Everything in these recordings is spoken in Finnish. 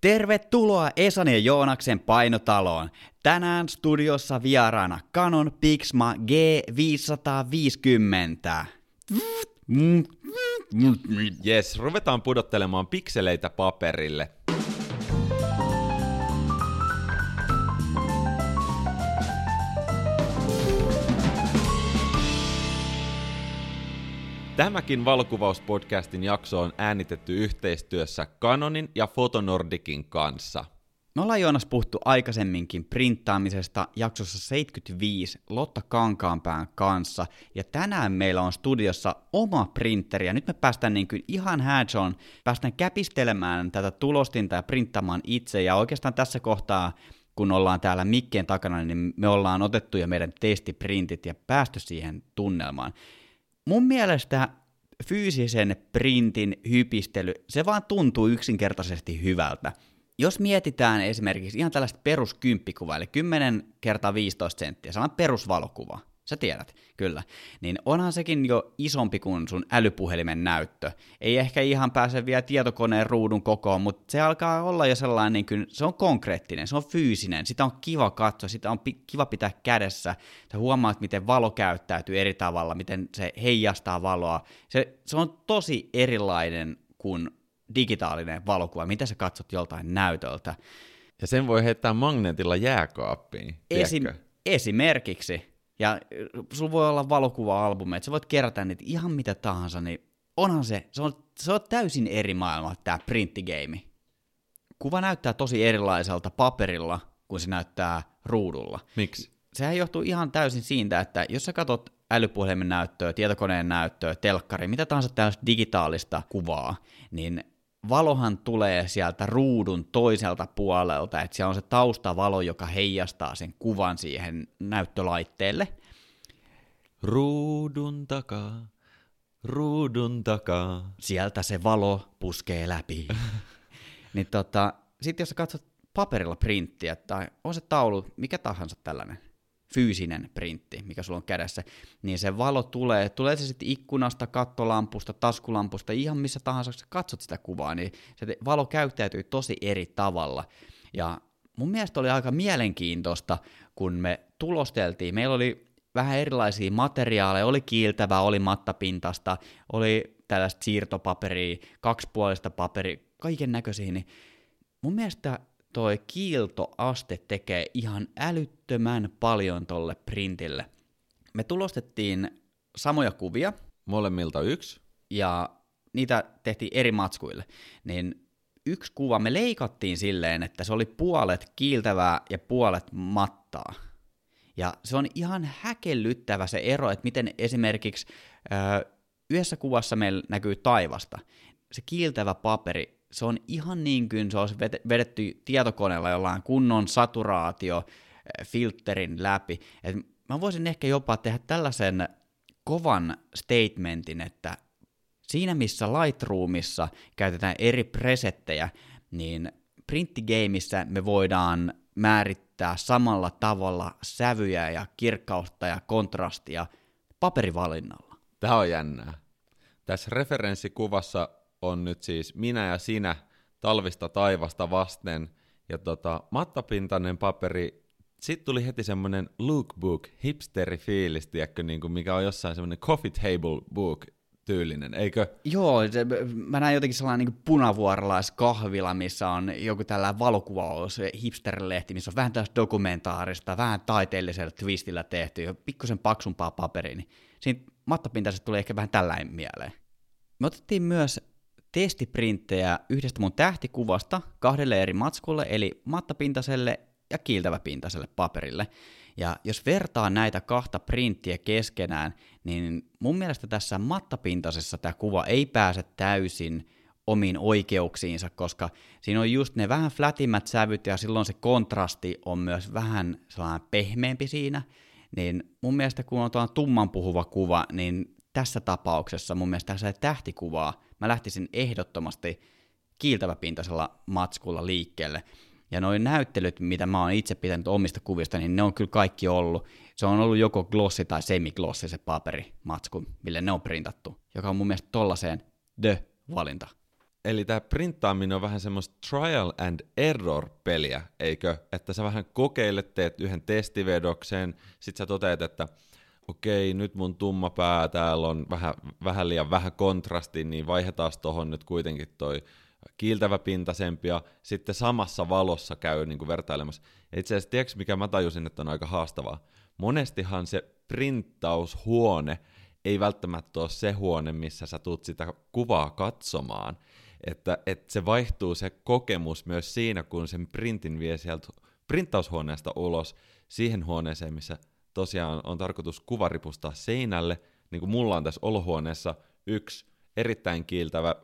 Tervetuloa Esan ja Joonaksen painotaloon. Tänään studiossa vieraana Canon Pixma G550. Jes, ruvetaan pudottelemaan pikseleitä paperille. Tämäkin valokuvauspodcastin jakso on äänitetty yhteistyössä Canonin ja Photonordicin kanssa. Me ollaan Joonas puhuttu aikaisemminkin printtaamisesta jaksossa 75 Lotta Kankaanpään kanssa, ja tänään meillä on studiossa oma printeri, ja nyt me päästään niin kuin ihan hands on, päästään käpistelemään tätä tulostinta ja printtaamaan itse, ja oikeastaan tässä kohtaa kun ollaan täällä mikkien takana, niin me ollaan otettu jo meidän testiprintit ja päästy siihen tunnelmaan. Mun mielestä fyysisen printin hypistely, se vaan tuntuu yksinkertaisesti hyvältä. Jos mietitään esimerkiksi ihan tällaista peruskymppikuvaa, eli 10 kertaa 15 senttiä, sellainen perusvalokuva, sä tiedät, kyllä, niin onhan sekin jo isompi kuin sun älypuhelimen näyttö. Ei ehkä ihan pääse vielä tietokoneen ruudun kokoon, mutta se alkaa olla jo sellainen, niin kuin, se on konkreettinen, se on fyysinen, sitä on kiva katsoa, sitä on pi- kiva pitää kädessä, sä huomaat, miten valo käyttäytyy eri tavalla, miten se heijastaa valoa, se, se on tosi erilainen kuin digitaalinen valokuva, mitä sä katsot joltain näytöltä. Ja sen voi heittää magneetilla jääkaappiin, Esim, esimerkiksi. Ja sulla voi olla valokuva-albumi, että sä voit kerätä niitä ihan mitä tahansa, niin onhan se, se on, se on täysin eri maailma, tämä printtigeimi. Kuva näyttää tosi erilaiselta paperilla, kuin se näyttää ruudulla. Miksi? Sehän johtuu ihan täysin siitä, että jos sä katsot älypuhelimen näyttöä, tietokoneen näyttöä, telkkari, mitä tahansa tällaista digitaalista kuvaa, niin valohan tulee sieltä ruudun toiselta puolelta, että siellä on se taustavalo, joka heijastaa sen kuvan siihen näyttölaitteelle. Ruudun takaa, ruudun takaa. Sieltä se valo puskee läpi. niin tota, sitten jos sä katsot paperilla printtiä, tai on se taulu, mikä tahansa tällainen, fyysinen printti, mikä sulla on kädessä, niin se valo tulee, tulee se sitten ikkunasta, kattolampusta, taskulampusta, ihan missä tahansa sä katsot sitä kuvaa, niin se valo käyttäytyy tosi eri tavalla. Ja mun mielestä oli aika mielenkiintoista, kun me tulosteltiin, meillä oli vähän erilaisia materiaaleja, oli kiiltävää, oli mattapintasta, oli tällaista siirtopaperia, kaksipuolista paperia, kaiken näköisiä, niin mun mielestä toi kiiltoaste tekee ihan älyttömän paljon tolle printille. Me tulostettiin samoja kuvia. Molemmilta yksi. Ja niitä tehtiin eri matskuille. Niin yksi kuva me leikattiin silleen, että se oli puolet kiiltävää ja puolet mattaa. Ja se on ihan häkellyttävä se ero, että miten esimerkiksi ö, yhdessä kuvassa meillä näkyy taivasta. Se kiiltävä paperi se on ihan niin kuin se olisi vedetty tietokoneella jollain kunnon saturaatio filterin läpi. Et mä voisin ehkä jopa tehdä tällaisen kovan statementin, että siinä missä Lightroomissa käytetään eri presettejä, niin printtigameissa me voidaan määrittää samalla tavalla sävyjä ja kirkkausta ja kontrastia paperivalinnalla. Tämä on jännää. Tässä referenssikuvassa on nyt siis minä ja sinä talvista taivasta vasten, ja tota, mattapintainen paperi, sitten tuli heti semmoinen lookbook, hipsteri fiilis, tiedätkö, niin kuin mikä on jossain semmoinen coffee table book tyylinen, eikö? Joo, se, mä näin jotenkin sellainen niin punavuorolaiskahvila, missä on joku tällä valokuvaus, hipsterilehti, missä on vähän tällaista dokumentaarista, vähän taiteellisella twistillä tehty, ja pikkusen paksumpaa paperia, niin siinä mattapintaisesta tuli ehkä vähän tällainen mieleen. Me otettiin myös testiprinttejä yhdestä mun tähtikuvasta kahdelle eri matskulle, eli mattapintaselle ja kiiltäväpintaiselle paperille. Ja jos vertaa näitä kahta printtiä keskenään, niin mun mielestä tässä mattapintaisessa tämä kuva ei pääse täysin omiin oikeuksiinsa, koska siinä on just ne vähän flätimmät sävyt ja silloin se kontrasti on myös vähän sellainen pehmeämpi siinä, niin mun mielestä kun on tuon tumman puhuva kuva, niin tässä tapauksessa mun mielestä tässä tähtikuvaa mä lähtisin ehdottomasti kiiltäväpintaisella matskulla liikkeelle. Ja noin näyttelyt, mitä mä oon itse pitänyt omista kuvista, niin ne on kyllä kaikki ollut. Se on ollut joko glossi tai semiglossi se paperi matsku, mille ne on printattu, joka on mun mielestä tollaiseen the-valinta. Eli tämä printtaaminen on vähän semmoista trial and error peliä, eikö? Että sä vähän kokeilet, teet yhden testivedoksen, sit sä toteat, että okei, nyt mun tumma pää täällä on vähän, vähän liian vähän kontrasti, niin vaihdetaan tohon nyt kuitenkin toi kiiltävä pintaisempi ja sitten samassa valossa käy niin kuin vertailemassa. Itse asiassa, tiedätkö mikä mä tajusin, että on aika haastavaa? Monestihan se printtaushuone ei välttämättä ole se huone, missä sä tulet sitä kuvaa katsomaan, että, että se vaihtuu se kokemus myös siinä, kun sen printin vie sieltä printtaushuoneesta ulos siihen huoneeseen, missä tosiaan on tarkoitus kuva ripustaa seinälle, niin kuin mulla on tässä olohuoneessa yksi erittäin kiiltävä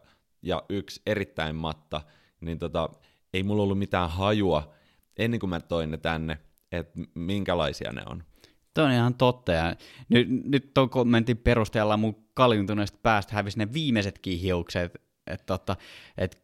ja yksi erittäin matta, niin tota, ei mulla ollut mitään hajua ennen kuin mä toin ne tänne, että minkälaisia ne on. Tuo on ihan totta, ja nyt, nyt tuon kommentin perusteella mun kaljuntuneesta päästä hävisi ne viimeisetkin hiukset, että tota, et,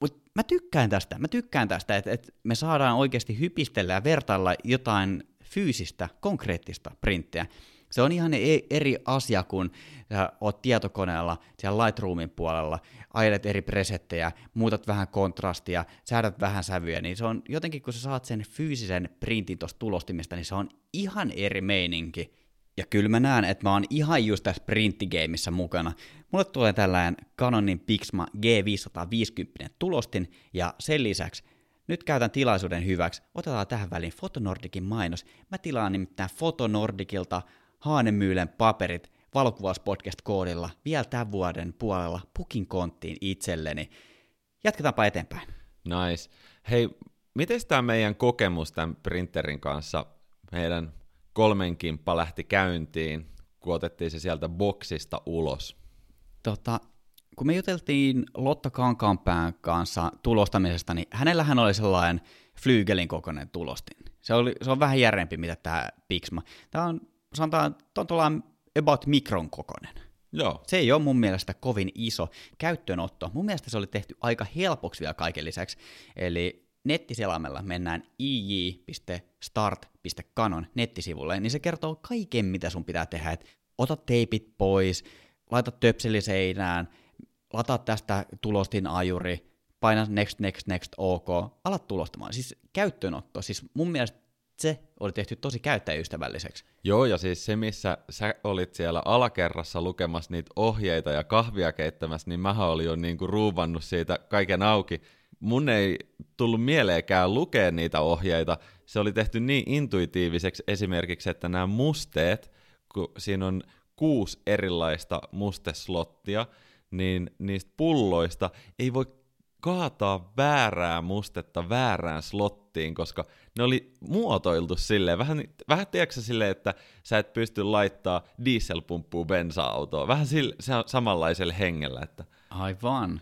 mut mä tykkään tästä, mä tykkään tästä, että et me saadaan oikeasti hypistellä ja vertailla jotain fyysistä, konkreettista printtiä. Se on ihan e- eri asia, kun sä oot tietokoneella siellä Lightroomin puolella, ajelet eri presettejä, muutat vähän kontrastia, säädät vähän sävyjä, niin se on jotenkin, kun sä saat sen fyysisen printin tuosta tulostimista, niin se on ihan eri meininki. Ja kyllä mä näen, että mä oon ihan just tässä printtigeimissä mukana. Mulle tulee tällainen Canonin Pixma G550 tulostin, ja sen lisäksi nyt käytän tilaisuuden hyväksi. Otetaan tähän väliin Fotonordicin mainos. Mä tilaan nimittäin Fotonordicilta Haanemyylen paperit valokuvauspodcast-koodilla vielä tämän vuoden puolella pukin konttiin itselleni. Jatketaanpa eteenpäin. Nice. Hei, miten tämä meidän kokemus tämän printerin kanssa, meidän kolmen kimppa lähti käyntiin, kun otettiin se sieltä boksista ulos? Tota, kun me juteltiin Lotta Kankaanpään kanssa tulostamisesta, niin hänellähän oli sellainen Flygelin kokoinen tulostin. Se, oli, se on vähän järempi, mitä tämä Pixma. Tämä on, sanotaan, on about mikron kokoinen. Joo. Se ei ole mun mielestä kovin iso käyttöönotto. Mun mielestä se oli tehty aika helpoksi vielä kaiken lisäksi. Eli nettiselaimella mennään ij.start.canon nettisivulle, niin se kertoo kaiken, mitä sun pitää tehdä. Et ota teipit pois, laita töpseli seinään, lataa tästä tulostin ajuri, paina next, next, next, ok, alat tulostamaan. Siis käyttöönotto, siis mun mielestä se oli tehty tosi käyttäjäystävälliseksi. Joo, ja siis se, missä sä olit siellä alakerrassa lukemassa niitä ohjeita ja kahvia keittämässä, niin mä olin jo niinku ruuvannut siitä kaiken auki. Mun ei tullut mieleenkään lukea niitä ohjeita. Se oli tehty niin intuitiiviseksi esimerkiksi, että nämä musteet, kun siinä on kuusi erilaista musteslottia, niin niistä pulloista ei voi kaataa väärää mustetta väärään slottiin, koska ne oli muotoiltu silleen, vähän, vähän tiedätkö silleen, että sä et pysty laittaa dieselpumppua bensa-autoon, vähän sille, samanlaiselle hengellä, että Aivan.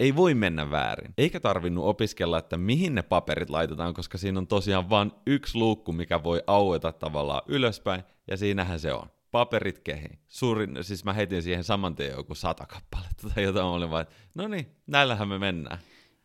Ei voi mennä väärin. Eikä tarvinnut opiskella, että mihin ne paperit laitetaan, koska siinä on tosiaan vain yksi luukku, mikä voi aueta tavallaan ylöspäin, ja siinähän se on paperit kehiin. Suurin, siis mä heitin siihen saman tien joku sata kappaletta tai jotain, olin vaan, no niin, näillähän me mennään.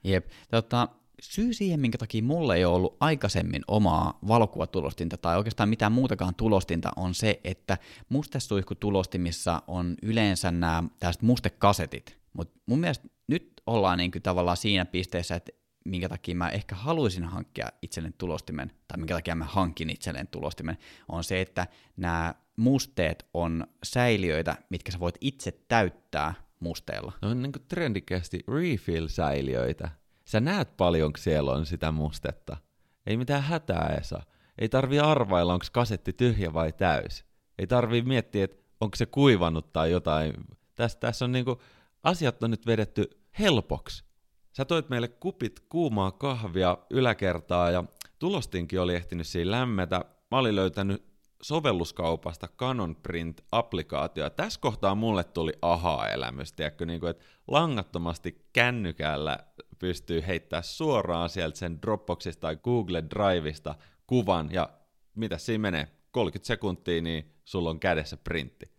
Jep, tota, syy siihen, minkä takia mulla ei ole ollut aikaisemmin omaa valokuvatulostinta tai oikeastaan mitään muutakaan tulostinta, on se, että mustesuihkutulostimissa on yleensä nämä tällaiset mustekasetit. Mutta mun mielestä nyt ollaan niin tavallaan siinä pisteessä, että minkä takia mä ehkä haluaisin hankkia itselleen tulostimen, tai minkä takia mä hankin itselleen tulostimen, on se, että nämä musteet on säiliöitä, mitkä sä voit itse täyttää musteella. Ne on niin kuin trendikästi refill-säiliöitä. Sä näet paljon, kun siellä on sitä mustetta. Ei mitään hätää, Esa. Ei tarvi arvailla, onko kasetti tyhjä vai täys. Ei tarvi miettiä, että onko se kuivannut tai jotain. Tässä, tässä on niinku, asiat on nyt vedetty helpoksi. Sä toit meille kupit kuumaa kahvia yläkertaa ja tulostinkin oli ehtinyt siinä lämmetä. Mä olin löytänyt sovelluskaupasta Canon Print-applikaatio. Tässä kohtaa mulle tuli aha-elämys, niin kuin, että langattomasti kännykällä pystyy heittämään suoraan sieltä sen Dropboxista tai Google Driveista kuvan, ja mitä siinä menee? 30 sekuntia, niin sulla on kädessä printti.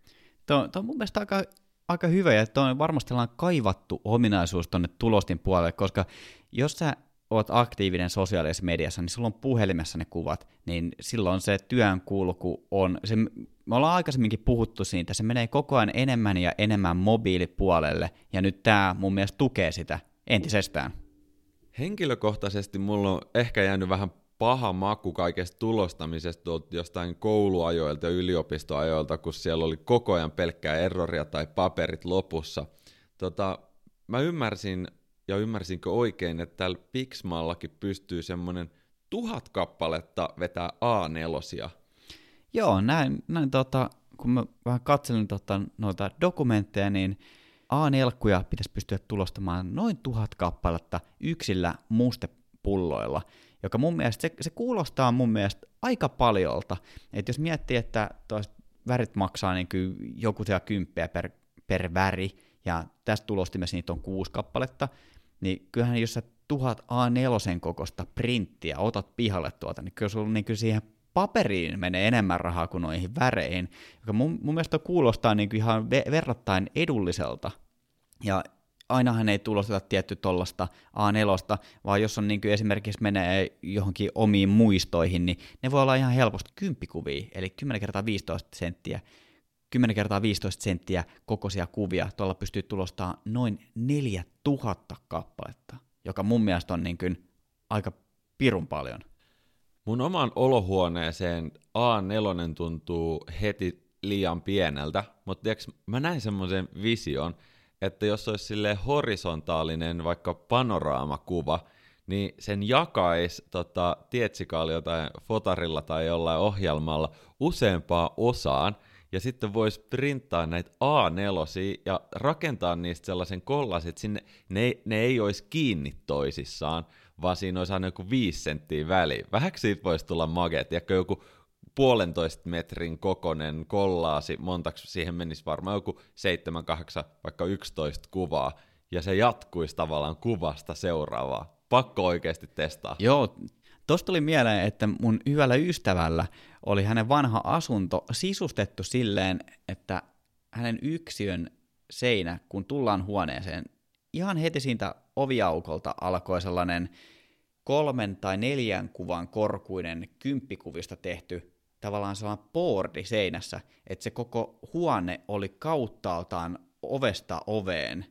Tuo, tuo on mun mielestä aika, aika hyvä, ja tuo on varmasti kaivattu ominaisuus tuonne tulostin puolelle, koska jos sä oot aktiivinen sosiaalisessa mediassa, niin sulla on puhelimessa ne kuvat, niin silloin se työn kulku on, se, me ollaan aikaisemminkin puhuttu siitä, se menee koko ajan enemmän ja enemmän mobiilipuolelle, ja nyt tämä mun mielestä tukee sitä entisestään. Henkilökohtaisesti mulla on ehkä jäänyt vähän paha maku kaikesta tulostamisesta tuolta jostain kouluajoilta ja yliopistoajoilta, kun siellä oli koko ajan pelkkää erroria tai paperit lopussa. Tota, mä ymmärsin, ja ymmärsinkö oikein, että täällä Pixmallakin pystyy semmoinen tuhat kappaletta vetää A4. Joo, näin, näin tota, kun mä vähän katselin tota, noita dokumentteja, niin A4 pitäisi pystyä tulostamaan noin tuhat kappaletta yksillä mustepulloilla, joka mun mielestä, se, se kuulostaa mun mielestä aika paljolta. Että jos miettii, että värit maksaa niin joku siellä kymppiä per, per väri, ja tästä tulostimessa niitä on kuusi kappaletta, niin kyllähän jos sä tuhat A4 kokosta printtiä otat pihalle tuota, niin kyllä sulla niin kyllä siihen paperiin menee enemmän rahaa kuin noihin väreihin, joka mun, mun mielestä kuulostaa niin kuin ihan ve- verrattain edulliselta. Ja ainahan ei tulosteta tietty tuollaista A4, vaan jos on niin kuin esimerkiksi menee johonkin omiin muistoihin, niin ne voi olla ihan helposti kymppikuvia, eli 10 kertaa 15 senttiä 10 kertaa 15 senttiä kokoisia kuvia, tuolla pystyy tulostaa noin 4000 kappaletta, joka mun mielestä on niin kuin aika pirun paljon. Mun omaan olohuoneeseen A4 tuntuu heti liian pieneltä, mutta tiiäks, mä näin semmoisen vision, että jos olisi sille horisontaalinen vaikka panoraamakuva, niin sen jakaisi tota, tietsikaalilla tai fotarilla tai jollain ohjelmalla useampaan osaan, ja sitten voisi printtaa näitä A4 ja rakentaa niistä sellaisen kollasin, että sinne, ne, ne ei olisi kiinni toisissaan, vaan siinä olisi aina joku viisi senttiä väliin. Vähäksi siitä voisi tulla maget, ja joku puolentoista metrin kokonen kollaasi, montaksi siihen menisi varmaan joku 7, 8, vaikka 11 kuvaa, ja se jatkuisi tavallaan kuvasta seuraavaa. Pakko oikeasti testaa. Joo, Tuosta tuli mieleen, että mun hyvällä ystävällä oli hänen vanha asunto sisustettu silleen, että hänen yksiön seinä, kun tullaan huoneeseen, ihan heti siitä oviaukolta alkoi sellainen kolmen tai neljän kuvan korkuinen kymppikuvista tehty tavallaan sellainen boardi seinässä, että se koko huone oli kauttaaltaan ovesta oveen.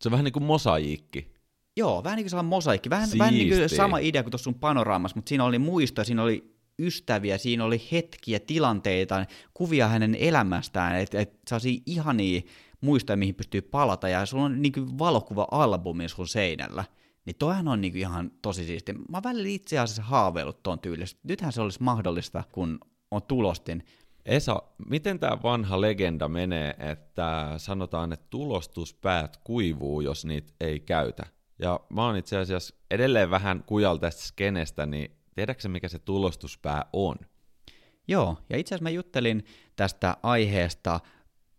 Se on vähän niin kuin mosaikki. Joo, vähän niin kuin sellainen mosaikki. Vähän, vähän niin kuin sama idea kuin tuossa sun panoraamassa, mutta siinä oli muistoja, siinä oli ystäviä, siinä oli hetkiä, tilanteita, kuvia hänen elämästään, että et sellaisia ihania muistoja, mihin pystyy palata, ja sulla on niin kuin valokuva-albumi sun seinällä. Niin toihan on niin ihan tosi siisti. Mä välillä itse asiassa haaveillut tuon tyylistä. Nythän se olisi mahdollista, kun on tulostin. Esa, miten tämä vanha legenda menee, että sanotaan, että tulostuspäät kuivuu, jos niitä ei käytä? Ja mä oon itse asiassa edelleen vähän kujal tästä skenestä, niin tiedätkö mikä se tulostuspää on? Joo, ja itse asiassa mä juttelin tästä aiheesta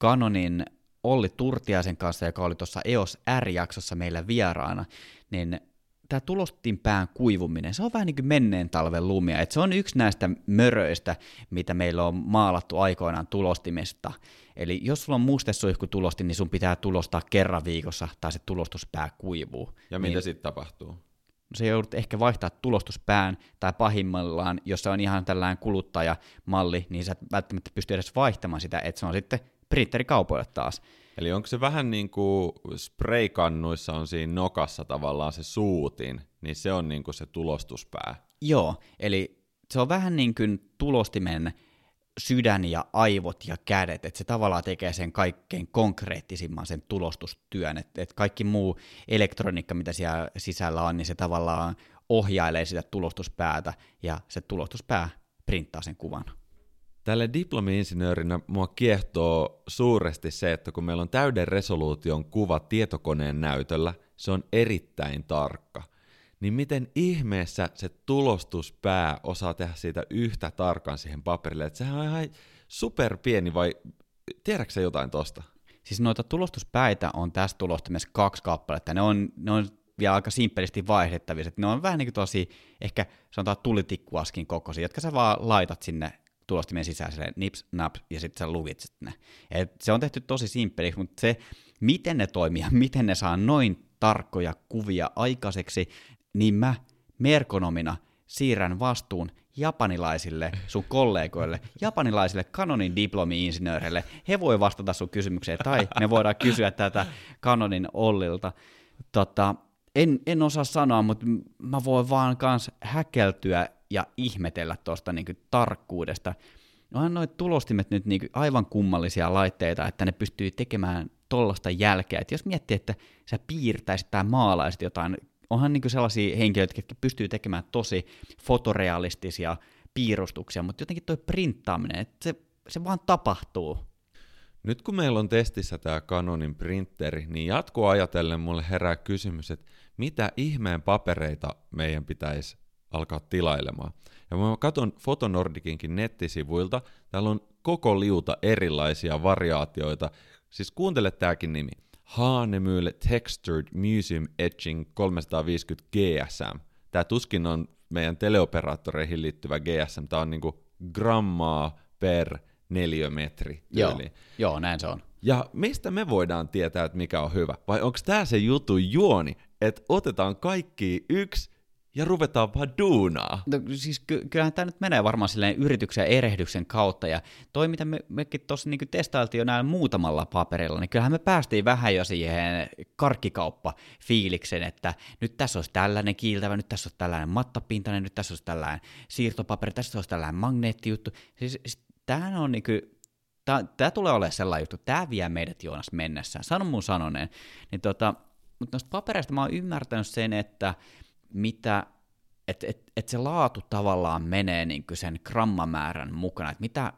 Canonin Olli Turtiaisen kanssa, joka oli tuossa EOS R-jaksossa meillä vieraana, niin tämä tulostinpään kuivuminen, se on vähän niin kuin menneen talven lumia. Et se on yksi näistä möröistä, mitä meillä on maalattu aikoinaan tulostimesta. Eli jos sulla on mustesuihku tulosti, niin sun pitää tulostaa kerran viikossa, tai se tulostuspää kuivuu. Ja niin, mitä sitten tapahtuu? No se joudut ehkä vaihtaa tulostuspään, tai pahimmillaan, jos se on ihan tällainen kuluttajamalli, niin sä et välttämättä pysty edes vaihtamaan sitä, että se on sitten printerikaupoille taas. Eli onko se vähän niin kuin spraykannuissa on siinä nokassa tavallaan se suutin, niin se on niin kuin se tulostuspää? Joo, eli se on vähän niin kuin tulostimen sydän ja aivot ja kädet, että se tavallaan tekee sen kaikkein konkreettisimman sen tulostustyön, että, että kaikki muu elektroniikka, mitä siellä sisällä on, niin se tavallaan ohjailee sitä tulostuspäätä ja se tulostuspää printtaa sen kuvan. Tälle diplomi-insinöörinä mua kiehtoo suuresti se, että kun meillä on täyden resoluution kuva tietokoneen näytöllä, se on erittäin tarkka. Niin miten ihmeessä se tulostuspää osaa tehdä siitä yhtä tarkan siihen paperille? Että sehän on ihan super pieni vai tiedätkö jotain tosta? Siis noita tulostuspäitä on tässä tulostimessa kaksi kappaletta. Ne on, ne on vielä aika simppelisti vaihdettavissa. Ne on vähän niin kuin tosi, ehkä sanotaan tulitikkuaskin kokoisia, jotka sä vaan laitat sinne tulostimen sisään silleen nips, naps, ja sitten sä lukitset ne. Et se on tehty tosi simppeliksi, mutta se, miten ne toimii ja miten ne saa noin tarkkoja kuvia aikaiseksi, niin mä merkonomina siirrän vastuun japanilaisille sun kollegoille, japanilaisille Canonin diplomi-insinööreille. He voi vastata sun kysymykseen, tai me voidaan kysyä tätä Canonin Ollilta. Tota, en, en osaa sanoa, mutta mä voin vaan kans häkeltyä ja ihmetellä tuosta niinku tarkkuudesta. Onhan noit tulostimet nyt niinku aivan kummallisia laitteita, että ne pystyy tekemään tollasta jälkeä. Et jos miettii, että sä piirtäisit tai maalaisit jotain, onhan niinku sellaisia henkilöitä, jotka pystyy tekemään tosi fotorealistisia piirustuksia, mutta jotenkin toi printtaaminen, että se, se vaan tapahtuu. Nyt kun meillä on testissä tämä Canonin printeri, niin jatkoa ajatellen mulle herää kysymys, että mitä ihmeen papereita meidän pitäisi alkaa tilailemaan. Ja mä katson Fotonordikinkin nettisivuilta, täällä on koko liuta erilaisia variaatioita. Siis kuuntele tääkin nimi. Haanemyylle Textured Museum Etching 350 GSM. Tää tuskin on meidän teleoperaattoreihin liittyvä GSM, tää on niinku grammaa per neliömetri. Joo, joo, näin se on. Ja mistä me voidaan tietää, että mikä on hyvä? Vai onko tämä se juttu juoni, että otetaan kaikki yksi ja ruvetaan vaan duunaa. No, siis ky- kyllähän tämä nyt menee varmaan silleen yrityksen ja erehdyksen kautta, ja toi mitä me, mekin tuossa niin testailtiin jo näillä muutamalla paperilla, niin kyllähän me päästiin vähän jo siihen karkkikauppa-fiiliksen, että nyt tässä olisi tällainen kiiltävä, nyt tässä olisi tällainen mattapintainen, nyt tässä olisi tällainen siirtopaperi, tässä olisi tällainen magneettijuttu. Siis, siis tämähän on niin kuin, tämä tulee olemaan sellainen juttu, tämä vie meidät Joonas mennessään, sano mun sanoneen. Niin tota, mutta noista papereista mä oon ymmärtänyt sen, että mitä, että et, et se laatu tavallaan menee niin sen grammamäärän mukana, että mitä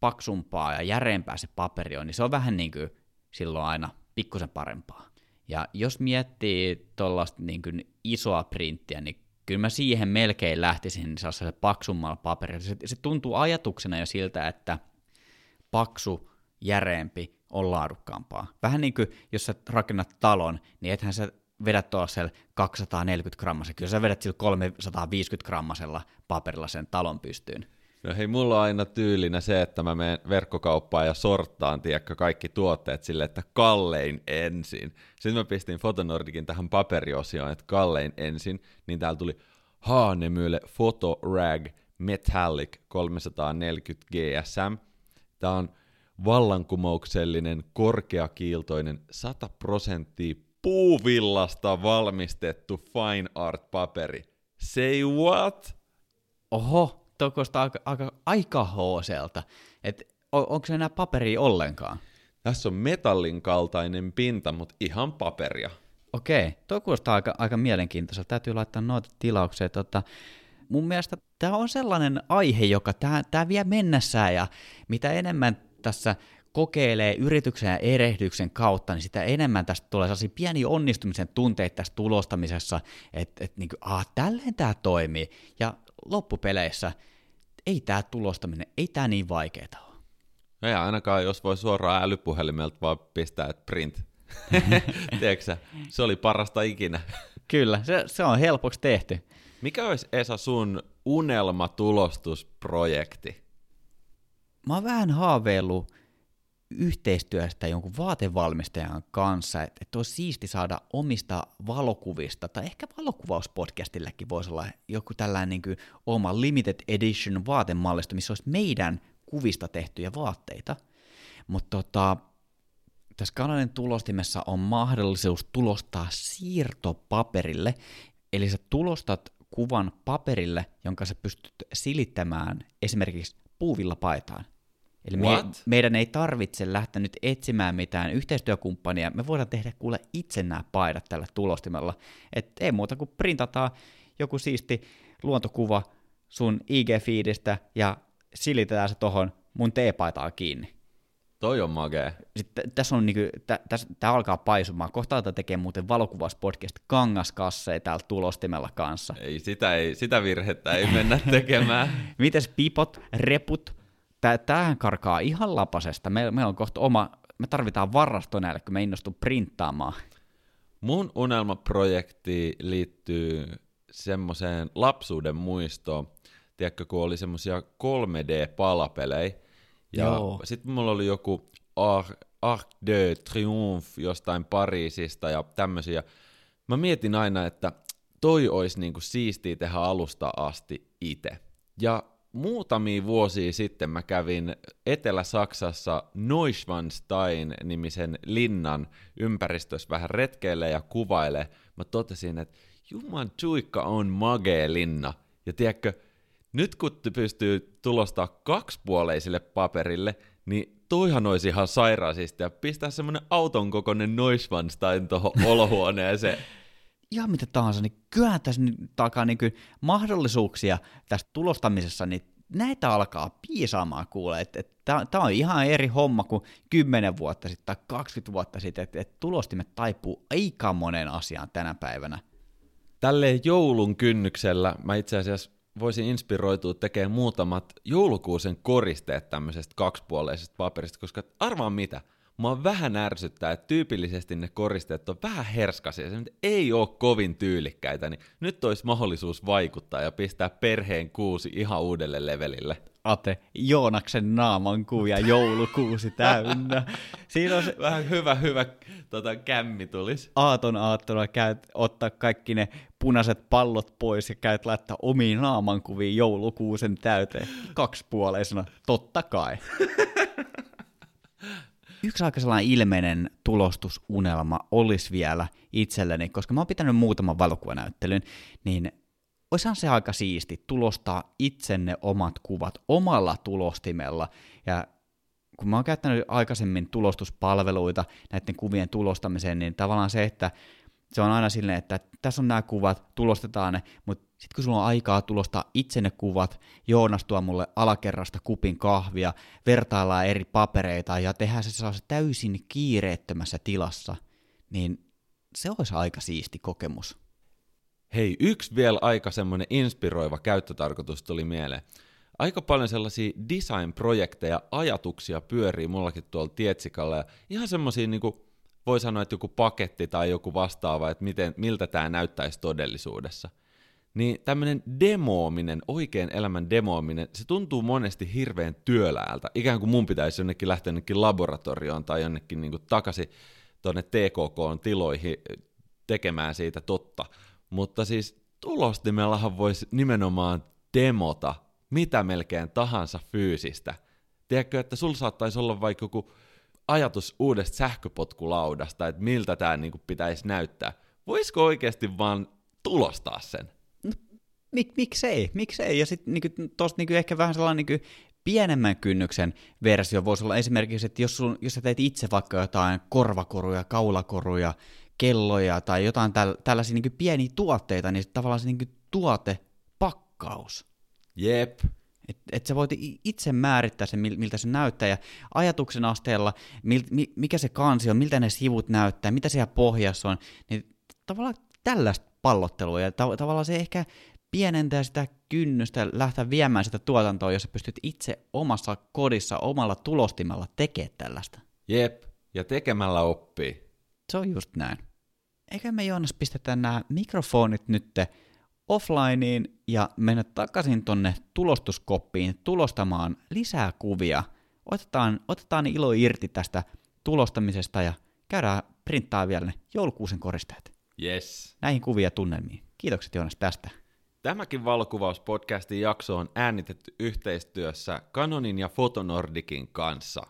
paksumpaa ja järeempää se paperi on, niin se on vähän niin kuin silloin aina pikkusen parempaa. Ja jos miettii tuollaista niin isoa printtiä, niin kyllä mä siihen melkein lähtisin sellaiselle paksummalla paperilla. Se, se tuntuu ajatuksena jo siltä, että paksu, järeempi on laadukkaampaa. Vähän niin kuin jos sä rakennat talon, niin ethän sä vedät tuollaisella 240 grammasella, kyllä sä vedät sillä 350 grammasella paperilla sen talon pystyyn. No hei, mulla on aina tyylinä se, että mä menen verkkokauppaan ja sorttaan, tiedätkö, kaikki tuotteet sille, että kallein ensin. Sitten mä pistin Fotonordikin tähän paperiosioon, että kallein ensin, niin täällä tuli Haanemylle Photo Rag Metallic 340 GSM. Tää on vallankumouksellinen, korkeakiiltoinen, 100 prosenttia puuvillasta valmistettu fine art paperi. Say what? Oho, tuo kuulostaa aika, aika, aika hooselta. Et on, onko se enää paperia ollenkaan? Tässä on metallin kaltainen pinta, mutta ihan paperia. Okei, tuo kuulostaa aika, aika mielenkiintoiselta. Täytyy laittaa noita tilaukseen. Tota, mun mielestä tämä on sellainen aihe, joka tämä vie mennessään ja mitä enemmän tässä kokeilee yrityksen ja erehdyksen kautta, niin sitä enemmän tästä tulee sellaisia pieniä onnistumisen tunteita tässä tulostamisessa, että et, niin kuin, ah, tälleen tämä toimii. Ja loppupeleissä ei tämä tulostaminen, ei tämä niin vaikeaa ole. Ei ainakaan, jos voi suoraan älypuhelimelta vaan pistää, että print. Tiedätkö se oli parasta ikinä. Kyllä, se, se on helpoksi tehty. Mikä olisi Esa sun unelmatulostusprojekti? Mä oon vähän haaveillut yhteistyöstä jonkun vaatevalmistajan kanssa, että, että olisi siisti saada omista valokuvista, tai ehkä valokuvauspodcastillekin voisi olla joku tällainen niin kuin oma limited edition vaatemallisto, missä olisi meidän kuvista tehtyjä vaatteita. Mutta tota, tässä Kanadan tulostimessa on mahdollisuus tulostaa siirtopaperille, eli sä tulostat kuvan paperille, jonka sä pystyt silittämään esimerkiksi puuvilla paitaan. Eli me, meidän ei tarvitse lähteä nyt etsimään mitään yhteistyökumppania, me voidaan tehdä kuule itse nämä paidat tällä tulostimella. Et ei muuta kuin printataan joku siisti luontokuva sun IG-fiidistä ja silitetään se tohon mun teepaitaan kiinni. Toi on magee. Sitten tässä on niinku, tämä alkaa paisumaan. Kohta tätä tekee muuten valokuvauspodcast kangaskasseja täällä tulostimella kanssa. Ei, sitä, ei, sitä virhettä ei mennä tekemään. Mites pipot, reput, tämähän karkaa ihan lapasesta. Meillä me on kohta oma, me tarvitaan varasto näille, kun me innostu printtaamaan. Mun unelmaprojekti liittyy semmoiseen lapsuuden muistoon, tiedätkö, kun oli semmoisia 3D-palapelejä, ja sitten mulla oli joku Arc de Triomphe jostain Pariisista ja tämmöisiä. Mä mietin aina, että toi olisi niinku siistiä tehdä alusta asti itse. Ja muutamia vuosia sitten mä kävin Etelä-Saksassa Neuschwanstein-nimisen linnan ympäristössä vähän retkeille ja kuvaile. Mä totesin, että Juman tuikka on magee linna. Ja tiedätkö, nyt kun pystyy tulostaa kaksipuoleisille paperille, niin toihan olisi ihan sairaasista ja pistää semmonen auton kokoinen Neuschwanstein tuohon olohuoneeseen. ihan mitä tahansa, niin kyllähän tässä nyt takaa niin kuin mahdollisuuksia tässä tulostamisessa, niin näitä alkaa piisaamaan kuule, että et, tämä on ihan eri homma kuin 10 vuotta sitten tai 20 vuotta sitten, että et tulostimet taipuu aika monen asiaan tänä päivänä. Tälleen joulun kynnyksellä mä itse asiassa voisin inspiroitua tekemään muutamat joulukuusen koristeet tämmöisestä kaksipuoleisesta paperista, koska arvaa mitä, Mua vähän ärsyttää, että tyypillisesti ne koristeet on vähän herskasia, se ei ole kovin tyylikkäitä, niin nyt olisi mahdollisuus vaikuttaa ja pistää perheen kuusi ihan uudelle levelille. Ate, Joonaksen naaman kuvia joulukuusi täynnä. Siinä on se... Vähän hyvä, hyvä tota, kämmi tulis. Aaton aattona käyt ottaa kaikki ne punaiset pallot pois ja käyt laittaa omiin naamankuviin joulukuusen täyteen. Kaksipuoleisena, totta kai. yksi aika sellainen ilmeinen tulostusunelma olisi vielä itselleni, koska mä oon pitänyt muutaman valokuvanäyttelyn, niin olisihan se aika siisti tulostaa itsenne omat kuvat omalla tulostimella. Ja kun mä oon käyttänyt aikaisemmin tulostuspalveluita näiden kuvien tulostamiseen, niin tavallaan se, että se on aina silleen, että tässä on nämä kuvat, tulostetaan ne, mutta sitten kun sulla on aikaa tulostaa itse ne kuvat, Joonas tuo mulle alakerrasta kupin kahvia, vertaillaan eri papereita ja tehdään se sellaisessa täysin kiireettömässä tilassa, niin se olisi aika siisti kokemus. Hei, yksi vielä aika semmoinen inspiroiva käyttötarkoitus tuli mieleen. Aika paljon sellaisia design-projekteja, ajatuksia pyörii mullakin tuolla Tietsikalla ja ihan semmoisia niinku, voi sanoa, että joku paketti tai joku vastaava, että miten, miltä tämä näyttäisi todellisuudessa – niin tämmöinen demoominen, oikein elämän demoominen, se tuntuu monesti hirveän työläältä. Ikään kuin mun pitäisi jonnekin lähteä jonnekin laboratorioon tai jonnekin niin kuin takaisin tuonne TKK-tiloihin tekemään siitä totta. Mutta siis tulostimellahan voisi nimenomaan demota mitä melkein tahansa fyysistä. Tiedätkö, että sulla saattaisi olla vaikka joku ajatus uudesta sähköpotkulaudasta, että miltä tämä niin pitäisi näyttää. Voisiko oikeasti vaan tulostaa sen? mik, miksei, miksei. Ja sitten niinku, tuosta niinku ehkä vähän sellainen niinku, pienemmän kynnyksen versio voisi olla esimerkiksi, että jos, sun, jos sä teet itse vaikka jotain korvakoruja, kaulakoruja, kelloja tai jotain täl, tällaisia niin pieniä tuotteita, niin tavallaan se niin tuotepakkaus. Jep. Että et sä voit itse määrittää sen, miltä se näyttää, ja ajatuksen asteella, mil, mikä se kansi on, miltä ne sivut näyttää, mitä siellä pohjassa on, niin tavallaan tällaista pallottelua, ja ta- tavallaan se ehkä pienentää sitä kynnystä lähteä viemään sitä tuotantoa, jos sä pystyt itse omassa kodissa, omalla tulostimella tekemään tällaista. Jep, ja tekemällä oppii. Se on just näin. Eikä me Joonas pistetä nämä mikrofonit nyt offlineen ja mennä takaisin tonne tulostuskoppiin tulostamaan lisää kuvia. Otetaan, otetaan ilo irti tästä tulostamisesta ja käydään printtaa vielä ne joulukuusen koristeet. Yes. Näihin kuvia tunnelmiin. Kiitokset Joonas tästä. Tämäkin valokuvauspodcastin jakso on äänitetty yhteistyössä Canonin ja Fotonordikin kanssa.